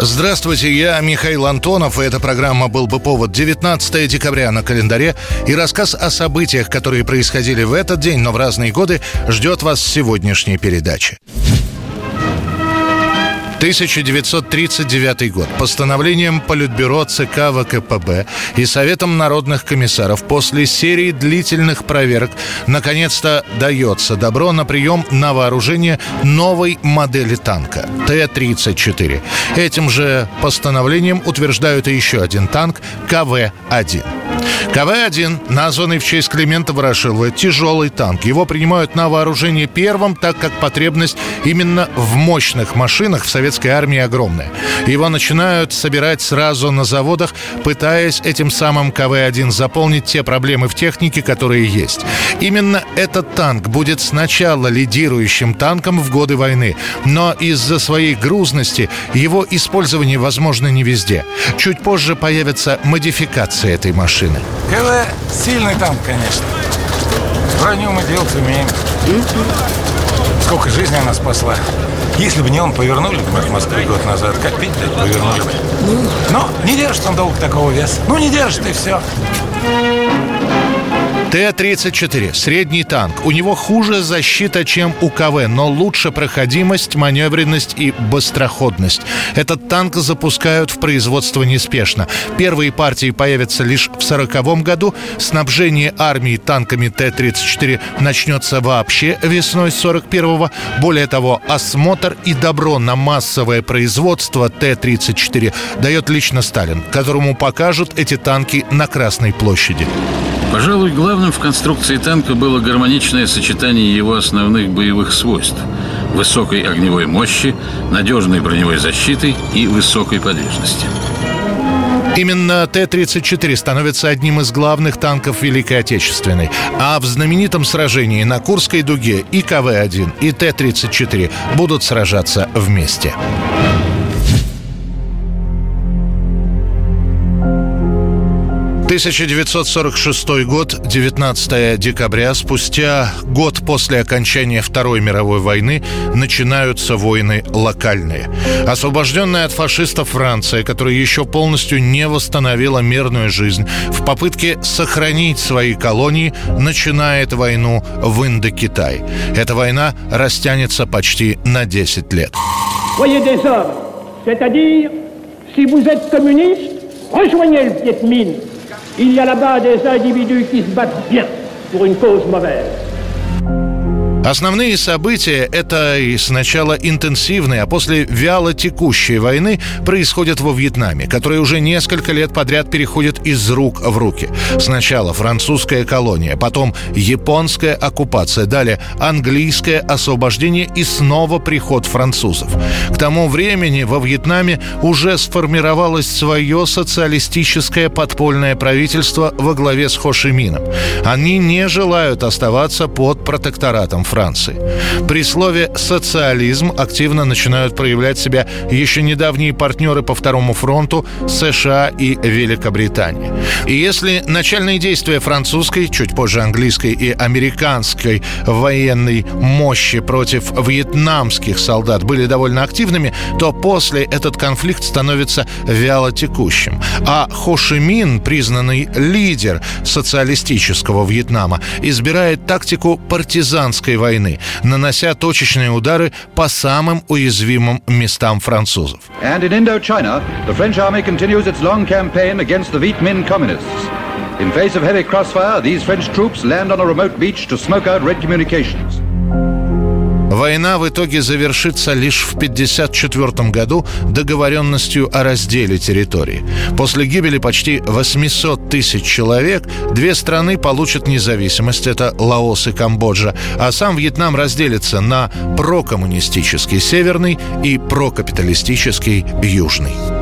Здравствуйте, я Михаил Антонов, и эта программа «Был бы повод» 19 декабря на календаре. И рассказ о событиях, которые происходили в этот день, но в разные годы, ждет вас в сегодняшней передаче. 1939 год. Постановлением Политбюро ЦК ВКПБ и Советом народных комиссаров после серии длительных проверок наконец-то дается добро на прием на вооружение новой модели танка Т-34. Этим же постановлением утверждают и еще один танк КВ-1. КВ-1, названный в честь Климента Ворошилова, тяжелый танк. Его принимают на вооружение первым, так как потребность именно в мощных машинах в советской армии огромная. Его начинают собирать сразу на заводах, пытаясь этим самым КВ-1 заполнить те проблемы в технике, которые есть. Именно этот танк будет сначала лидирующим танком в годы войны, но из-за своей грузности его использование возможно не везде. Чуть позже появятся модификации этой машины. КВ сильный танк, конечно. Броню мы делать умеем. Сколько жизней она спасла. Если бы не он, повернули бы мы в Москве год назад. Как пить дать, повернули бы. Но не держит он долго такого веса. Ну, не держит, и все. Т-34 – средний танк. У него хуже защита, чем у КВ, но лучше проходимость, маневренность и быстроходность. Этот танк запускают в производство неспешно. Первые партии появятся лишь в 1940 году. Снабжение армии танками Т-34 начнется вообще весной 41-го. Более того, осмотр и добро на массовое производство Т-34 дает лично Сталин, которому покажут эти танки на Красной площади. Пожалуй, главным в конструкции танка было гармоничное сочетание его основных боевых свойств – высокой огневой мощи, надежной броневой защиты и высокой подвижности. Именно Т-34 становится одним из главных танков Великой Отечественной. А в знаменитом сражении на Курской дуге и КВ-1, и Т-34 будут сражаться вместе. 1946 год, 19 декабря, спустя год после окончания Второй мировой войны, начинаются войны локальные. Освобожденная от фашистов Франция, которая еще полностью не восстановила мирную жизнь, в попытке сохранить свои колонии, начинает войну в Индокитай. Эта война растянется почти на 10 лет. C'est-à-dire, si vous êtes. Il y a là-bas des individus qui se battent bien pour une cause mauvaise. Основные события – это и сначала интенсивные, а после вяло текущей войны происходят во Вьетнаме, который уже несколько лет подряд переходит из рук в руки. Сначала французская колония, потом японская оккупация, далее английское освобождение и снова приход французов. К тому времени во Вьетнаме уже сформировалось свое социалистическое подпольное правительство во главе с Хо Ши Мином. Они не желают оставаться под протекторатом Франции. При слове «социализм» активно начинают проявлять себя еще недавние партнеры по Второму фронту США и Великобритания. И если начальные действия французской, чуть позже английской и американской военной мощи против вьетнамских солдат были довольно активными, то после этот конфликт становится вяло текущим. А Хо Ши Мин, признанный лидер социалистического Вьетнама, избирает тактику партизанской войны нанося точечные удары по самым уязвимым местам французов. And in Indochina, the French army continues its long campaign against the Viet Minh communists. In face of heavy crossfire, these French troops land on a remote beach to smoke out red communications. Война в итоге завершится лишь в 1954 году договоренностью о разделе территории. После гибели почти 800 тысяч человек две страны получат независимость, это Лаос и Камбоджа, а сам Вьетнам разделится на прокоммунистический северный и прокапиталистический южный.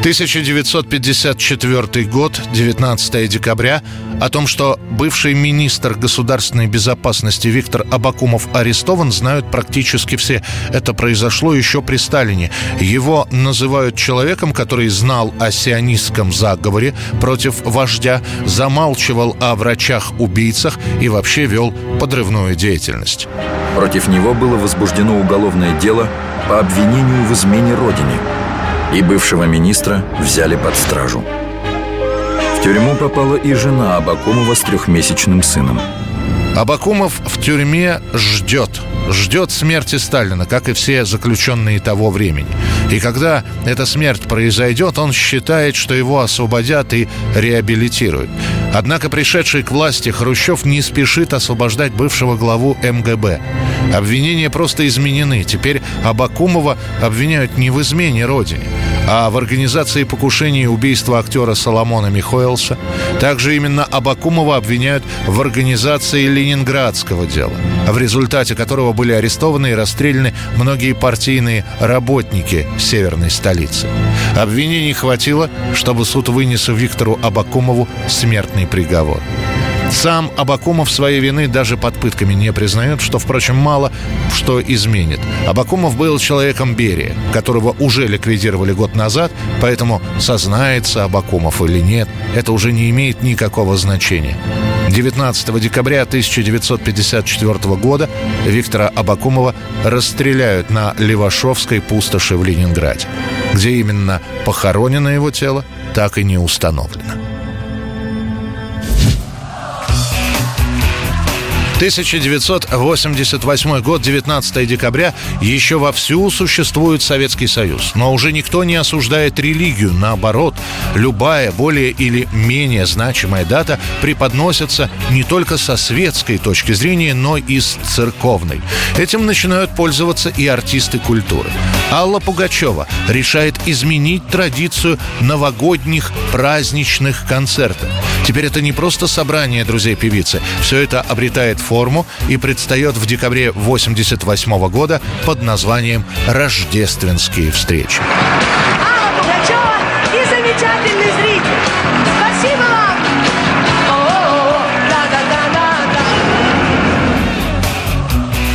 1954 год, 19 декабря, о том, что бывший министр государственной безопасности Виктор Абакумов арестован, знают практически все. Это произошло еще при Сталине. Его называют человеком, который знал о сионистском заговоре против вождя, замалчивал о врачах-убийцах и вообще вел подрывную деятельность. Против него было возбуждено уголовное дело по обвинению в измене Родине – и бывшего министра взяли под стражу. В тюрьму попала и жена Абакумова с трехмесячным сыном. Абакумов в тюрьме ждет – ждет смерти Сталина, как и все заключенные того времени. И когда эта смерть произойдет, он считает, что его освободят и реабилитируют. Однако пришедший к власти Хрущев не спешит освобождать бывшего главу МГБ. Обвинения просто изменены. Теперь Абакумова обвиняют не в измене Родине, а в организации покушения и убийства актера Соломона Михоэлса. Также именно Абакумова обвиняют в организации ленинградского дела, в результате которого были арестованы и расстреляны многие партийные работники северной столицы. Обвинений хватило, чтобы суд вынес Виктору Абакумову смертный приговор. Сам Абакумов своей вины даже под пытками не признает, что, впрочем, мало что изменит. Абакумов был человеком Берия, которого уже ликвидировали год назад, поэтому сознается Абакумов или нет, это уже не имеет никакого значения. 19 декабря 1954 года Виктора Абакумова расстреляют на Левашовской пустоши в Ленинграде. Где именно похоронено его тело, так и не установлено. 1988 год, 19 декабря, еще вовсю существует Советский Союз. Но уже никто не осуждает религию. Наоборот, любая более или менее значимая дата преподносится не только со светской точки зрения, но и с церковной. Этим начинают пользоваться и артисты культуры. Алла Пугачева решает изменить традицию новогодних праздничных концертов. Теперь это не просто собрание друзей певицы. Все это обретает форму и предстает в декабре 1988 года под названием «Рождественские встречи». Алла Пугачева и замечательный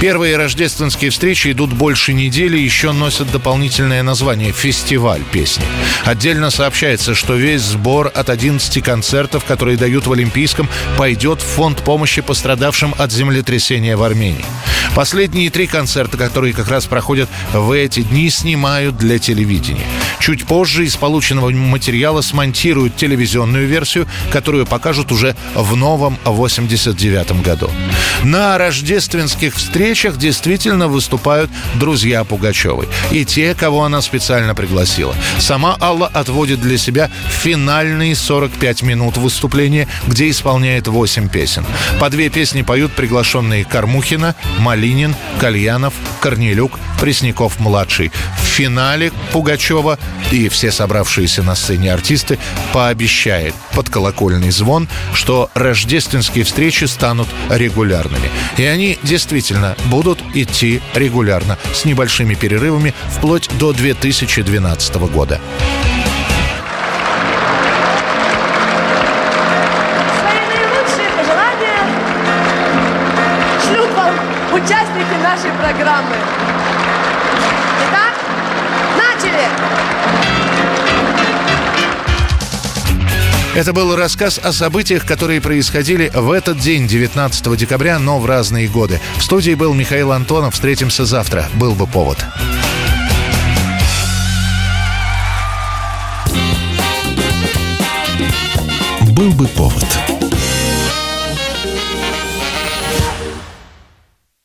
Первые рождественские встречи идут больше недели, еще носят дополнительное название «Фестиваль песни». Отдельно сообщается, что весь сбор от 11 концертов, которые дают в Олимпийском, пойдет в фонд помощи пострадавшим от землетрясения в Армении. Последние три концерта, которые как раз проходят в эти дни, снимают для телевидения. Чуть позже из полученного материала смонтируют телевизионную версию, которую покажут уже в новом 89 году. На рождественских встречах действительно выступают друзья Пугачевой. И те, кого она специально пригласила. Сама Алла отводит для себя финальные 45 минут выступления, где исполняет 8 песен. По две песни поют приглашенные Кармухина, Малинин, Кальянов, Корнелюк, Пресняков-младший. В финале Пугачева и все собравшиеся на сцене артисты пообещает под колокольный звон, что рождественские встречи станут регулярными. И они действительно будут идти регулярно, с небольшими перерывами, вплоть до 2012 года. Участники нашей программы. Это был рассказ о событиях, которые происходили в этот день, 19 декабря, но в разные годы. В студии был Михаил Антонов. Встретимся завтра. Был бы повод. Был бы повод.